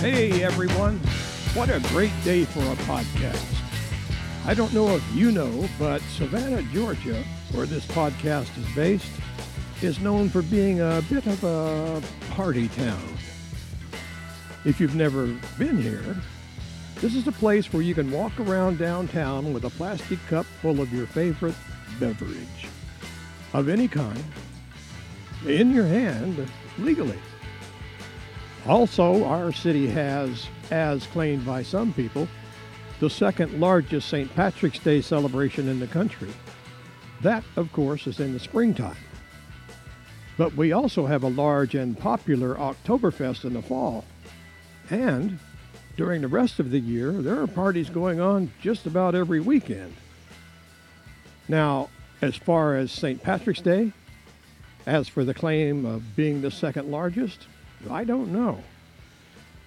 Hey everyone, what a great day for a podcast. I don't know if you know, but Savannah, Georgia, where this podcast is based, is known for being a bit of a party town. If you've never been here, this is a place where you can walk around downtown with a plastic cup full of your favorite beverage of any kind in your hand legally. Also, our city has, as claimed by some people, the second largest St. Patrick's Day celebration in the country. That, of course, is in the springtime. But we also have a large and popular Oktoberfest in the fall. And during the rest of the year, there are parties going on just about every weekend. Now, as far as St. Patrick's Day, as for the claim of being the second largest, I don't know.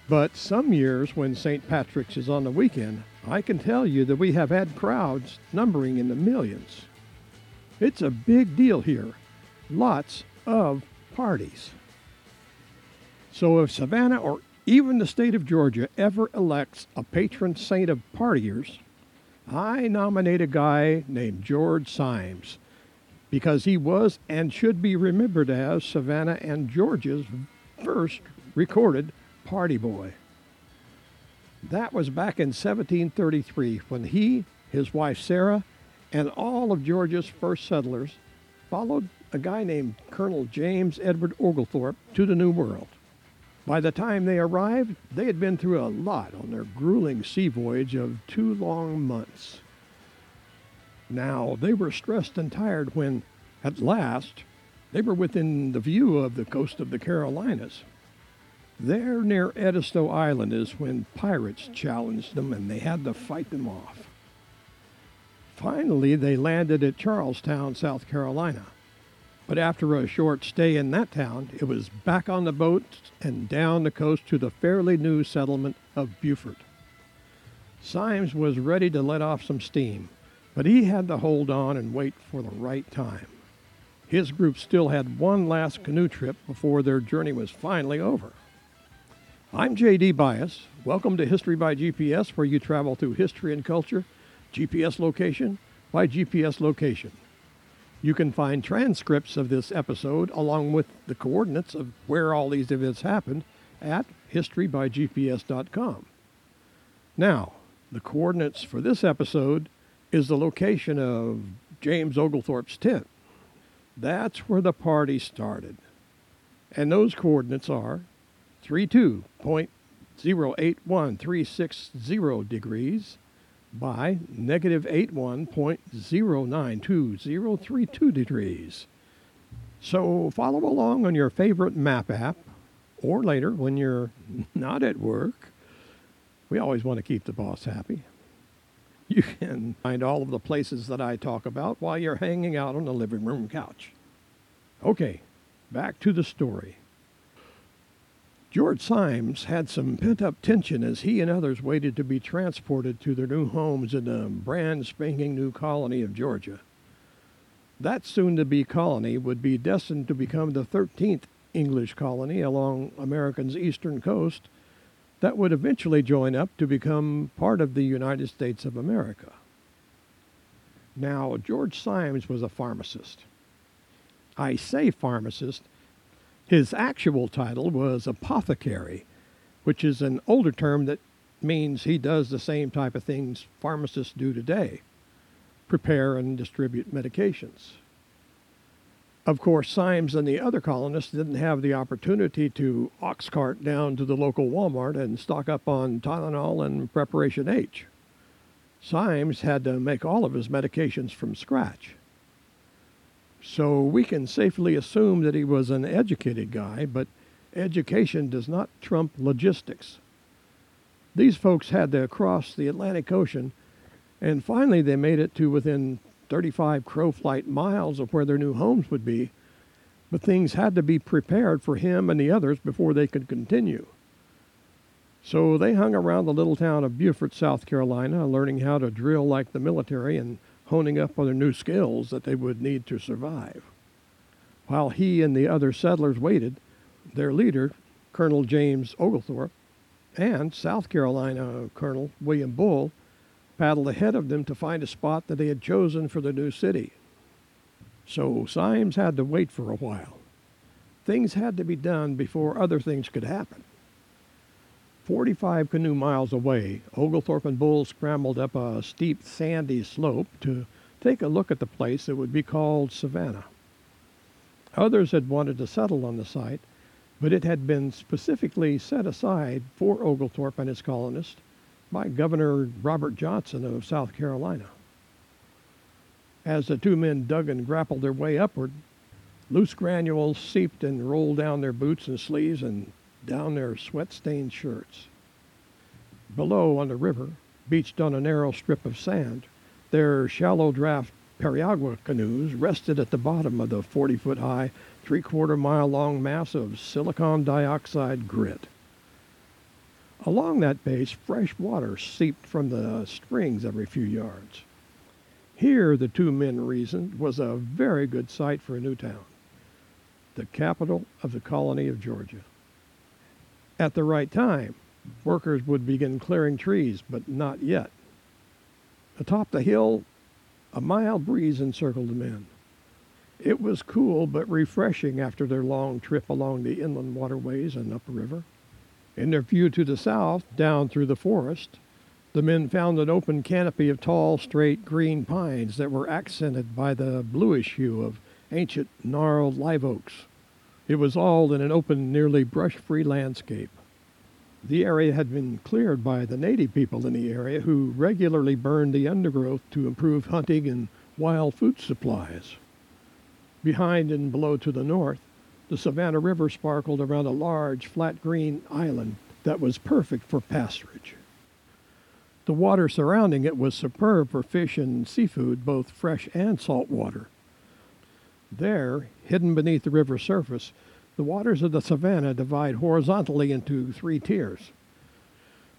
But some years when St. Patrick's is on the weekend, I can tell you that we have had crowds numbering in the millions. It's a big deal here. Lots of parties. So if Savannah or even the state of Georgia ever elects a patron saint of partiers, I nominate a guy named George Symes because he was and should be remembered as Savannah and Georgia's first recorded party boy. That was back in 1733 when he, his wife Sarah, and all of Georgia's first settlers followed a guy named Colonel James Edward Oglethorpe to the New World. By the time they arrived, they had been through a lot on their grueling sea voyage of two long months. Now, they were stressed and tired when, at last, they were within the view of the coast of the Carolinas. There near Edisto Island is when pirates challenged them and they had to fight them off. Finally, they landed at Charlestown, South Carolina. But after a short stay in that town, it was back on the boat and down the coast to the fairly new settlement of Beaufort. Symes was ready to let off some steam, but he had to hold on and wait for the right time. His group still had one last canoe trip before their journey was finally over. I'm J.D. Bias. Welcome to History by GPS, where you travel through history and culture, GPS location by GPS location. You can find transcripts of this episode along with the coordinates of where all these events happened at historybygps.com. Now, the coordinates for this episode is the location of James Oglethorpe's tent. That's where the party started. And those coordinates are 32.081360 degrees by negative 81.092032 degrees. So follow along on your favorite map app or later when you're not at work. We always want to keep the boss happy. You can find all of the places that I talk about while you're hanging out on the living room couch. Okay, back to the story. George Symes had some pent up tension as he and others waited to be transported to their new homes in the brand spanking new colony of Georgia. That soon to be colony would be destined to become the 13th English colony along America's eastern coast that would eventually join up to become part of the United States of America. Now, George Symes was a pharmacist. I say pharmacist. His actual title was apothecary, which is an older term that means he does the same type of things pharmacists do today prepare and distribute medications. Of course, Symes and the other colonists didn't have the opportunity to ox cart down to the local Walmart and stock up on Tylenol and Preparation H. Symes had to make all of his medications from scratch. So we can safely assume that he was an educated guy, but education does not trump logistics. These folks had to cross the Atlantic Ocean, and finally they made it to within 35 crow flight miles of where their new homes would be, but things had to be prepared for him and the others before they could continue. So they hung around the little town of Beaufort, South Carolina, learning how to drill like the military and honing up on their new skills that they would need to survive. While he and the other settlers waited, their leader, Colonel James Oglethorpe, and South Carolina Colonel William Bull paddled ahead of them to find a spot that they had chosen for the new city. So Symes had to wait for a while. Things had to be done before other things could happen. 45 canoe miles away, Oglethorpe and Bull scrambled up a steep, sandy slope to take a look at the place that would be called Savannah. Others had wanted to settle on the site, but it had been specifically set aside for Oglethorpe and his colonists by Governor Robert Johnson of South Carolina. As the two men dug and grappled their way upward, loose granules seeped and rolled down their boots and sleeves and down their sweat stained shirts. Below on the river, beached on a narrow strip of sand, their shallow draft periagua canoes rested at the bottom of the 40 foot high, three quarter mile long mass of silicon dioxide grit. Along that base, fresh water seeped from the springs every few yards. Here, the two men reasoned, was a very good site for a new town, the capital of the colony of Georgia. At the right time, workers would begin clearing trees, but not yet. Atop the hill, a mild breeze encircled the men. It was cool but refreshing after their long trip along the inland waterways and upriver. In their view to the south, down through the forest, the men found an open canopy of tall, straight green pines that were accented by the bluish hue of ancient gnarled live oaks. It was all in an open, nearly brush free landscape. The area had been cleared by the native people in the area who regularly burned the undergrowth to improve hunting and wild food supplies. Behind and below to the north, the Savannah River sparkled around a large, flat green island that was perfect for pasturage. The water surrounding it was superb for fish and seafood, both fresh and salt water. There, hidden beneath the river's surface, the waters of the Savannah divide horizontally into three tiers.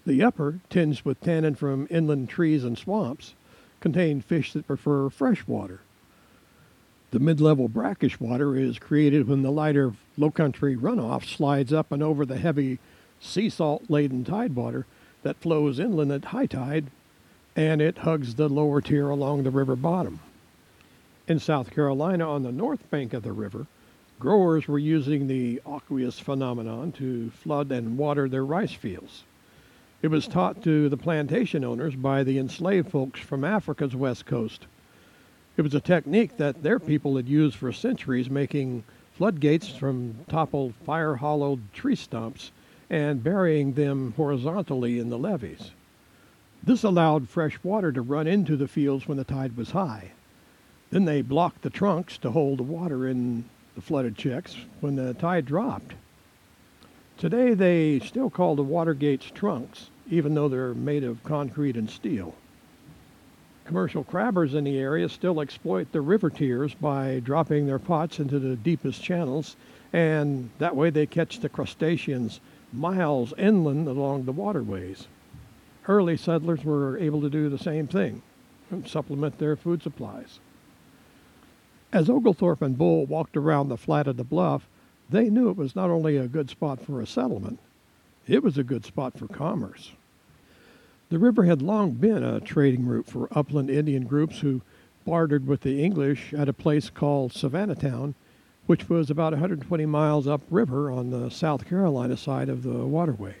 The upper, tinged with tannin from inland trees and swamps, contain fish that prefer fresh water. The mid level brackish water is created when the lighter low country runoff slides up and over the heavy sea salt laden tidewater that flows inland at high tide, and it hugs the lower tier along the river bottom. In South Carolina, on the north bank of the river, growers were using the aqueous phenomenon to flood and water their rice fields. It was taught to the plantation owners by the enslaved folks from Africa's west coast. It was a technique that their people had used for centuries, making floodgates from toppled fire hollowed tree stumps and burying them horizontally in the levees. This allowed fresh water to run into the fields when the tide was high. Then they blocked the trunks to hold the water in the flooded checks when the tide dropped. Today they still call the water gates trunks, even though they're made of concrete and steel. Commercial crabbers in the area still exploit the river tiers by dropping their pots into the deepest channels, and that way they catch the crustaceans miles inland along the waterways. Early settlers were able to do the same thing and supplement their food supplies. As Oglethorpe and Bull walked around the flat of the bluff, they knew it was not only a good spot for a settlement, it was a good spot for commerce. The river had long been a trading route for upland Indian groups who bartered with the English at a place called Savannahtown, which was about 120 miles upriver on the South Carolina side of the waterway.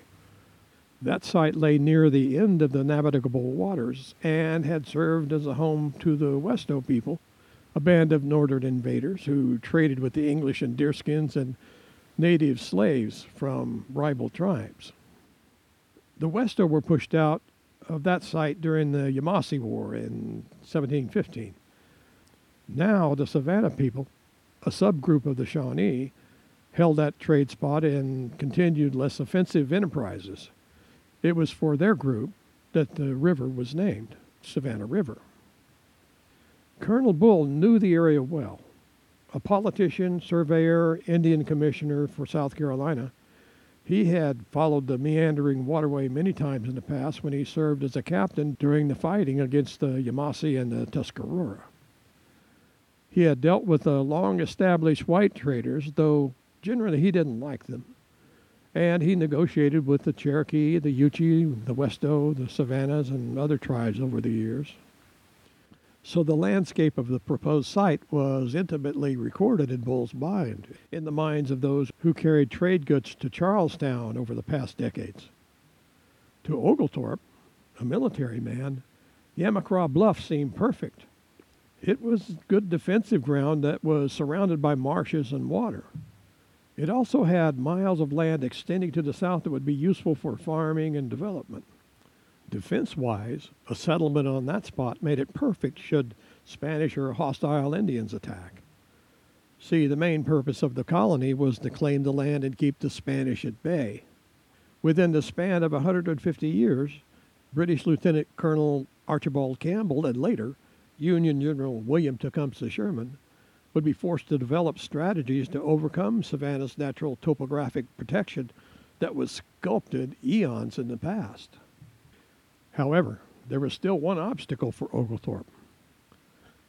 That site lay near the end of the navigable waters and had served as a home to the Westo people a band of northern invaders who traded with the English in deerskins and native slaves from rival tribes. The Westo were pushed out of that site during the Yamasee War in 1715. Now, the Savannah people, a subgroup of the Shawnee, held that trade spot and continued less offensive enterprises. It was for their group that the river was named Savannah River. Colonel Bull knew the area well. A politician, surveyor, Indian commissioner for South Carolina, he had followed the meandering waterway many times in the past when he served as a captain during the fighting against the Yamasee and the Tuscarora. He had dealt with the long established white traders, though generally he didn't like them. And he negotiated with the Cherokee, the Yuchi, the Westo, the Savannahs, and other tribes over the years. So the landscape of the proposed site was intimately recorded in Bull's mind, in the minds of those who carried trade goods to Charlestown over the past decades. To Oglethorpe, a military man, Yamacraw Bluff seemed perfect. It was good defensive ground that was surrounded by marshes and water. It also had miles of land extending to the south that would be useful for farming and development. Defense wise, a settlement on that spot made it perfect should Spanish or hostile Indians attack. See, the main purpose of the colony was to claim the land and keep the Spanish at bay. Within the span of 150 years, British Lieutenant Colonel Archibald Campbell and later Union General William Tecumseh Sherman would be forced to develop strategies to overcome Savannah's natural topographic protection that was sculpted eons in the past. However, there was still one obstacle for Oglethorpe.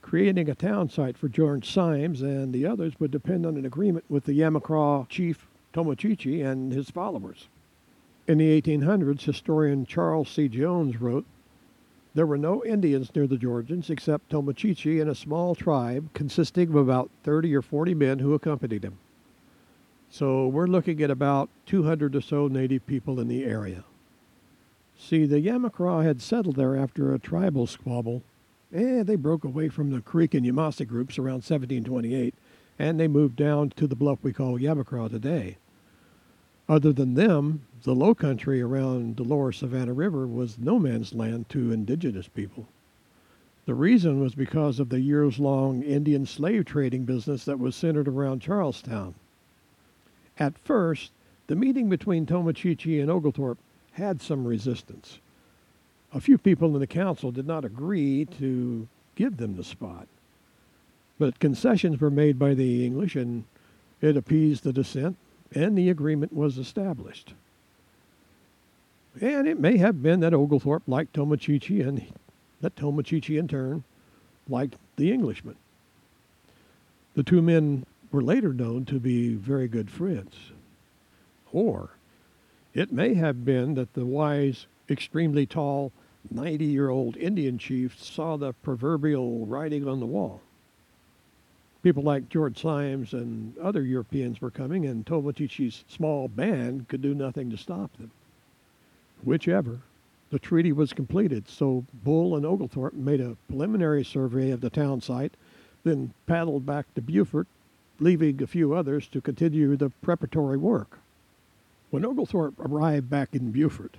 Creating a town site for George Symes and the others would depend on an agreement with the Yamacraw chief Tomochichi and his followers. In the 1800s, historian Charles C. Jones wrote there were no Indians near the Georgians except Tomochichi and a small tribe consisting of about 30 or 40 men who accompanied him. So we're looking at about 200 or so native people in the area. See, the Yamacraw had settled there after a tribal squabble. and they broke away from the Creek and Yamasee groups around 1728, and they moved down to the bluff we call Yamacraw today. Other than them, the low country around the lower Savannah River was no man's land to indigenous people. The reason was because of the years long Indian slave trading business that was centered around Charlestown. At first, the meeting between Tomochichi and Oglethorpe had some resistance. A few people in the council did not agree to give them the spot. But concessions were made by the English, and it appeased the dissent, and the agreement was established. And it may have been that Oglethorpe liked Tomochichi, and that Tomochichi in turn liked the Englishman. The two men were later known to be very good friends. Or it may have been that the wise, extremely tall, 90 year old Indian chief saw the proverbial writing on the wall. People like George Symes and other Europeans were coming, and Tomochichi's small band could do nothing to stop them. Whichever, the treaty was completed, so Bull and Oglethorpe made a preliminary survey of the town site, then paddled back to Beaufort, leaving a few others to continue the preparatory work. When Oglethorpe arrived back in Beaufort,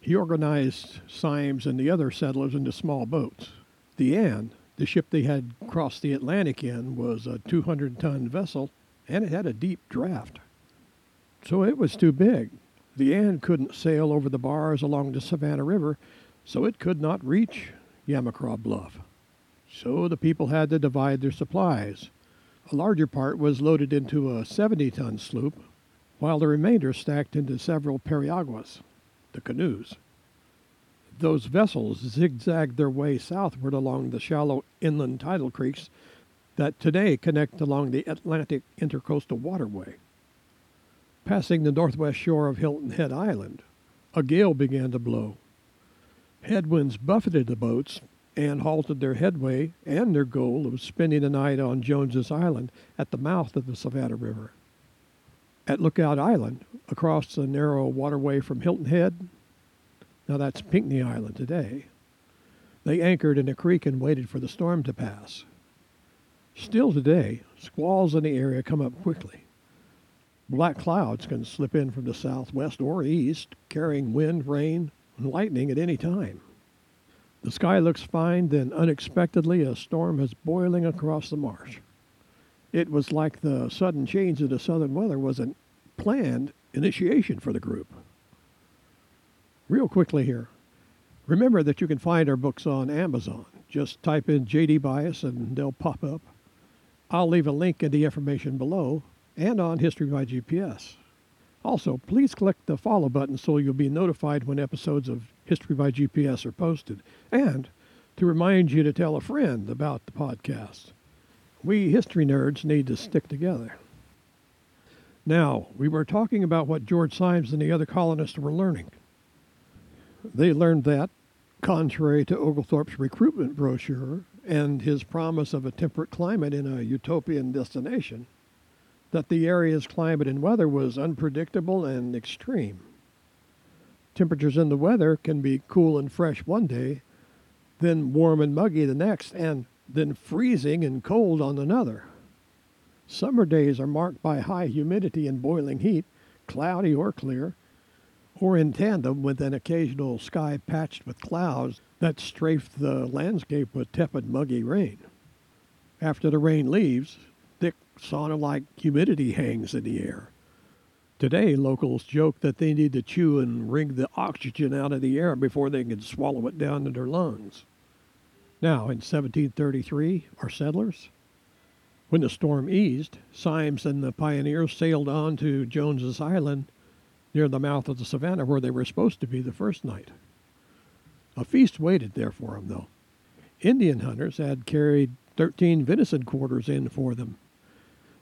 he organized Symes and the other settlers into small boats. The Anne, the ship they had crossed the Atlantic in, was a 200 ton vessel and it had a deep draft. So it was too big. The Anne couldn't sail over the bars along the Savannah River, so it could not reach Yamacraw Bluff. So the people had to divide their supplies. A larger part was loaded into a 70 ton sloop, while the remainder stacked into several periaguas, the canoes. Those vessels zigzagged their way southward along the shallow inland tidal creeks that today connect along the Atlantic Intercoastal Waterway. Passing the northwest shore of Hilton Head Island, a gale began to blow. Headwinds buffeted the boats and halted their headway and their goal of spending the night on Jones's Island at the mouth of the Savannah River. At Lookout Island, across the narrow waterway from Hilton Head, now that's Pinckney Island today, they anchored in a creek and waited for the storm to pass. Still today, squalls in the area come up quickly. Black clouds can slip in from the southwest or east, carrying wind, rain, and lightning at any time. The sky looks fine, then unexpectedly a storm is boiling across the marsh. It was like the sudden change of the southern weather was a planned initiation for the group. Real quickly here, remember that you can find our books on Amazon. Just type in JD Bias and they'll pop up. I'll leave a link in the information below and on History by GPS. Also, please click the follow button so you'll be notified when episodes of History by GPS are posted, and to remind you to tell a friend about the podcast. We history nerds need to stick together. Now, we were talking about what George Symes and the other colonists were learning. They learned that, contrary to Oglethorpe's recruitment brochure and his promise of a temperate climate in a utopian destination, that the area's climate and weather was unpredictable and extreme. Temperatures in the weather can be cool and fresh one day, then warm and muggy the next, and then freezing and cold on another. Summer days are marked by high humidity and boiling heat, cloudy or clear, or in tandem with an occasional sky patched with clouds that strafe the landscape with tepid, muggy rain. After the rain leaves, thick, sauna like humidity hangs in the air. Today, locals joke that they need to chew and wring the oxygen out of the air before they can swallow it down in their lungs. Now, in 1733, our settlers, when the storm eased, Symes and the pioneers sailed on to Jones's Island near the mouth of the Savannah where they were supposed to be the first night. A feast waited there for them, though. Indian hunters had carried 13 venison quarters in for them.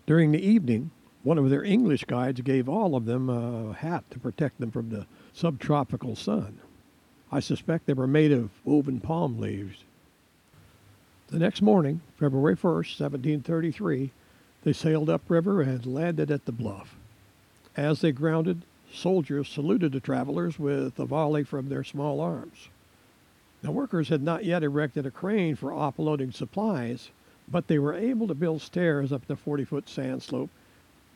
During the evening, one of their English guides gave all of them a hat to protect them from the subtropical sun. I suspect they were made of woven palm leaves. The next morning, February 1st, 1733, they sailed upriver and landed at the bluff. As they grounded, soldiers saluted the travelers with a volley from their small arms. The workers had not yet erected a crane for offloading supplies, but they were able to build stairs up the 40 foot sand slope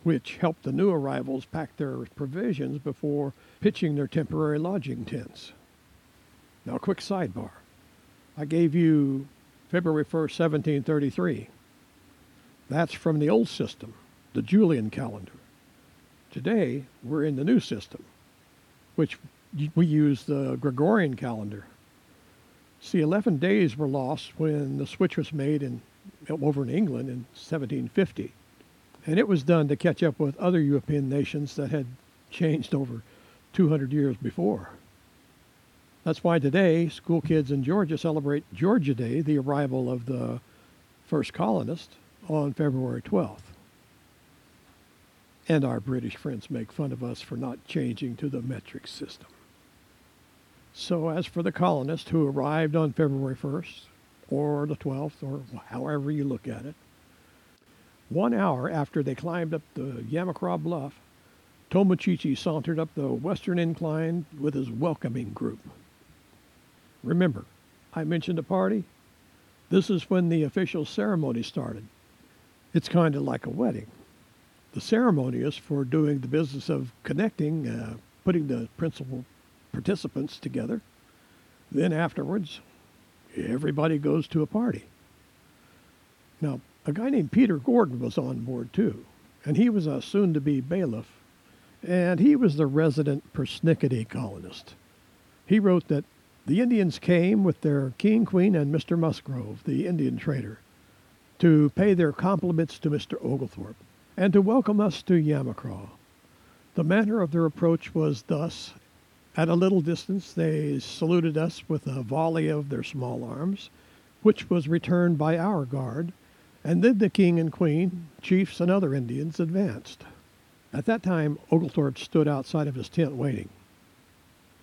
which helped the new arrivals pack their provisions before pitching their temporary lodging tents. Now, a quick sidebar. I gave you February 1st, 1733. That's from the old system, the Julian calendar. Today, we're in the new system, which we use the Gregorian calendar. See, 11 days were lost when the switch was made in, over in England in 1750 and it was done to catch up with other European nations that had changed over 200 years before. That's why today school kids in Georgia celebrate Georgia Day, the arrival of the first colonists, on February 12th. And our British friends make fun of us for not changing to the metric system. So, as for the colonists who arrived on February 1st, or the 12th, or however you look at it, one hour after they climbed up the Yamacraw Bluff, Tomochichi sauntered up the western incline with his welcoming group. Remember, I mentioned a party? This is when the official ceremony started. It's kind of like a wedding. The ceremony is for doing the business of connecting, uh, putting the principal participants together. Then afterwards, everybody goes to a party. Now, a guy named Peter Gordon was on board too, and he was a soon to be bailiff, and he was the resident persnickety colonist. He wrote that the Indians came with their king, queen, and Mr. Musgrove, the Indian trader, to pay their compliments to Mr. Oglethorpe, and to welcome us to Yamacraw. The manner of their approach was thus. At a little distance, they saluted us with a volley of their small arms, which was returned by our guard, and then the king and queen, chiefs, and other Indians advanced. At that time, Oglethorpe stood outside of his tent waiting.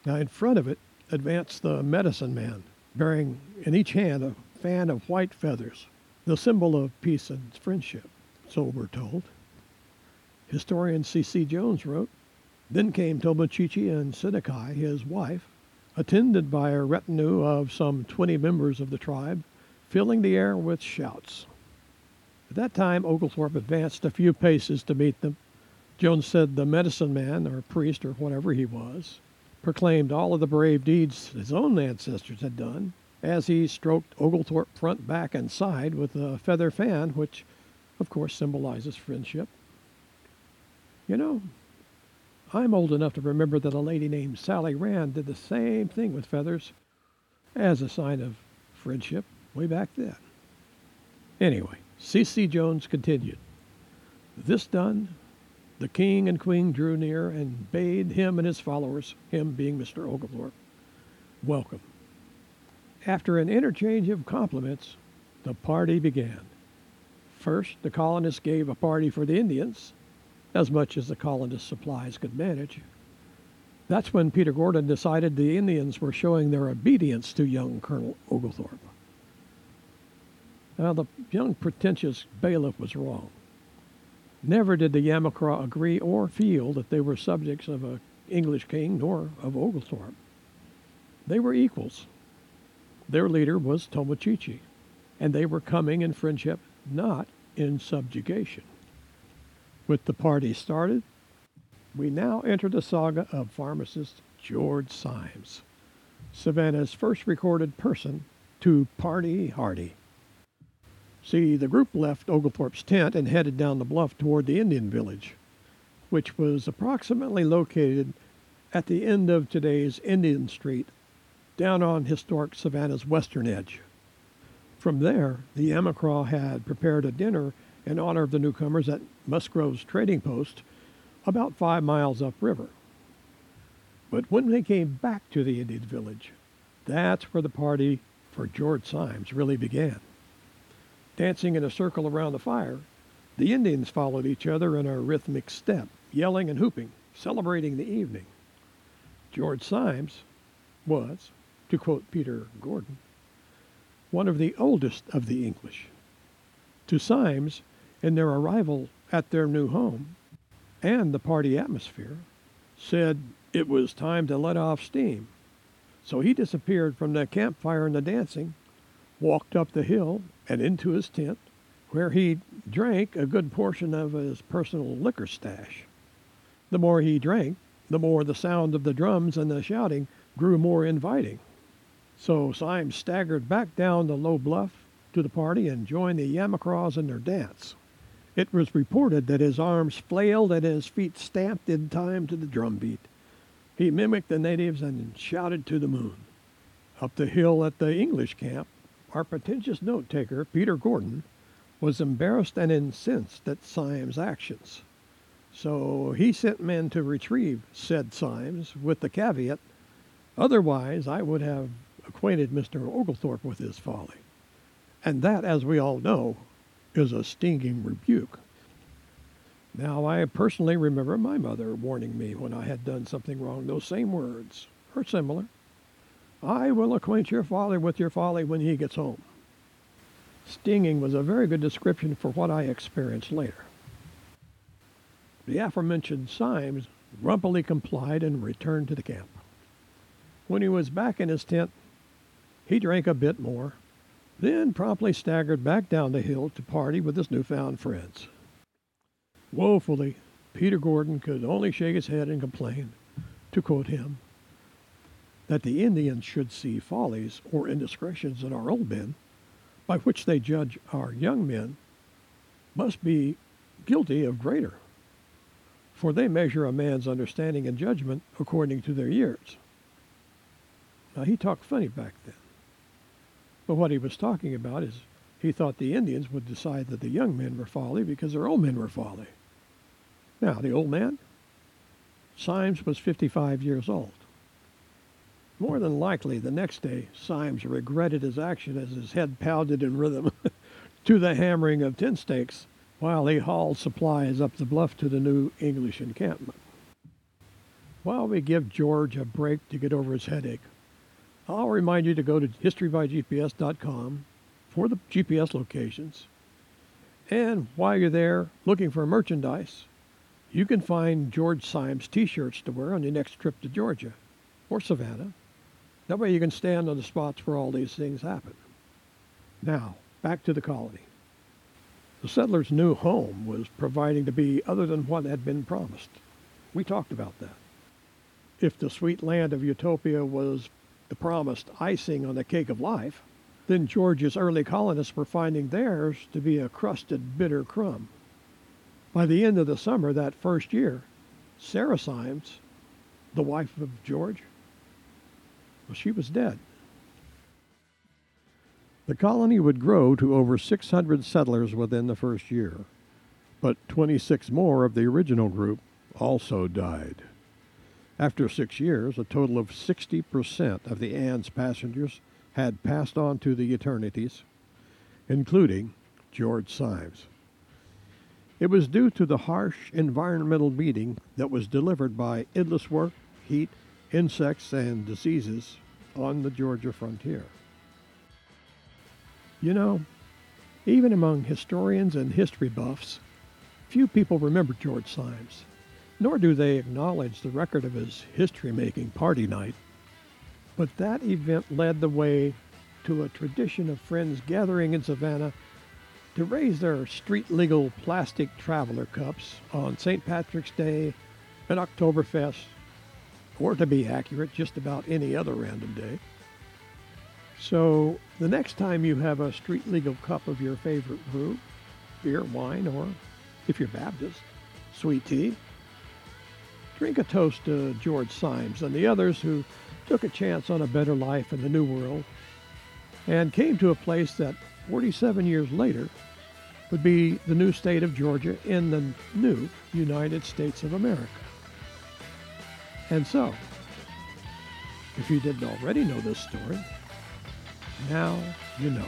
Now, in front of it advanced the medicine man, bearing in each hand a fan of white feathers, the symbol of peace and friendship, so we're told. Historian C.C. Jones wrote, Then came Tomochichi and Senauki, his wife, attended by a retinue of some twenty members of the tribe, filling the air with shouts. At that time, Oglethorpe advanced a few paces to meet them. Jones said the medicine man, or priest, or whatever he was, proclaimed all of the brave deeds his own ancestors had done as he stroked Oglethorpe front, back, and side with a feather fan, which, of course, symbolizes friendship. You know, I'm old enough to remember that a lady named Sally Rand did the same thing with feathers as a sign of friendship way back then. Anyway, C.C. Jones continued. This done, the king and queen drew near and bade him and his followers, him being Mr. Oglethorpe, welcome. After an interchange of compliments, the party began. First, the colonists gave a party for the Indians, as much as the colonists' supplies could manage. That's when Peter Gordon decided the Indians were showing their obedience to young Colonel Oglethorpe. Now, the young pretentious bailiff was wrong. Never did the Yamacraw agree or feel that they were subjects of an English king nor of Oglethorpe. They were equals. Their leader was Tomochichi, and they were coming in friendship, not in subjugation. With the party started, we now enter the saga of pharmacist George Symes, Savannah's first recorded person to party hardy. See, the group left Oglethorpe's tent and headed down the bluff toward the Indian village, which was approximately located at the end of today's Indian Street, down on historic Savannah's western edge. From there, the Yamacraw had prepared a dinner in honor of the newcomers at Musgrove's trading post about five miles upriver. But when they came back to the Indian village, that's where the party for George Symes really began. Dancing in a circle around the fire, the Indians followed each other in a rhythmic step, yelling and hooping, celebrating the evening. George Symes was, to quote Peter Gordon, one of the oldest of the English. To Symes, in their arrival at their new home, and the party atmosphere, said it was time to let off steam. So he disappeared from the campfire and the dancing, walked up the hill and into his tent, where he drank a good portion of his personal liquor stash. The more he drank, the more the sound of the drums and the shouting grew more inviting. So Symes staggered back down the low bluff to the party and joined the Yamacraws in their dance. It was reported that his arms flailed and his feet stamped in time to the drum beat. He mimicked the natives and shouted to the moon. Up the hill at the English camp, our pretentious note taker, Peter Gordon, was embarrassed and incensed at Symes' actions. So he sent men to retrieve said Symes with the caveat, otherwise I would have acquainted Mr. Oglethorpe with his folly. And that, as we all know, is a stinging rebuke. Now, I personally remember my mother warning me when I had done something wrong, those same words, or similar. I will acquaint your father with your folly when he gets home. Stinging was a very good description for what I experienced later. The aforementioned Symes grumpily complied and returned to the camp. When he was back in his tent, he drank a bit more then promptly staggered back down the hill to party with his newfound friends. Woefully, Peter Gordon could only shake his head and complain, to quote him, that the Indians should see follies or indiscretions in our old men, by which they judge our young men, must be guilty of greater, for they measure a man's understanding and judgment according to their years. Now, he talked funny back then. But what he was talking about is he thought the Indians would decide that the young men were folly because their old men were folly. Now, the old man, Symes was 55 years old. More than likely, the next day, Symes regretted his action as his head pounded in rhythm to the hammering of tin stakes while he hauled supplies up the bluff to the new English encampment. While we give George a break to get over his headache, I'll remind you to go to historybygps.com for the GPS locations. And while you're there looking for merchandise, you can find George Symes t-shirts to wear on your next trip to Georgia or Savannah. That way you can stand on the spots where all these things happen. Now, back to the colony. The settlers' new home was providing to be other than what had been promised. We talked about that. If the sweet land of Utopia was the promised icing on the cake of life, then George's early colonists were finding theirs to be a crusted, bitter crumb. By the end of the summer that first year, Sarah Symes, the wife of George, well, she was dead. The colony would grow to over 600 settlers within the first year, but 26 more of the original group also died. After six years, a total of 60% of the Anne's passengers had passed on to the eternities, including George Symes. It was due to the harsh environmental beating that was delivered by endless work, heat, insects, and diseases on the Georgia frontier. You know, even among historians and history buffs, few people remember George Symes, nor do they acknowledge the record of his history-making party night. But that event led the way to a tradition of friends gathering in Savannah to raise their street legal plastic traveler cups on St. Patrick's Day and Oktoberfest, or to be accurate, just about any other random day. So the next time you have a street legal cup of your favorite brew, beer, wine, or if you're Baptist, sweet tea, drink a toast to George Symes and the others who took a chance on a better life in the New World and came to a place that 47 years later would be the new state of Georgia in the new United States of America. And so, if you didn't already know this story, now you know.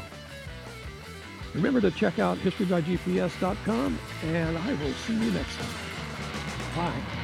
Remember to check out historybygps.com, and I will see you next time. Bye.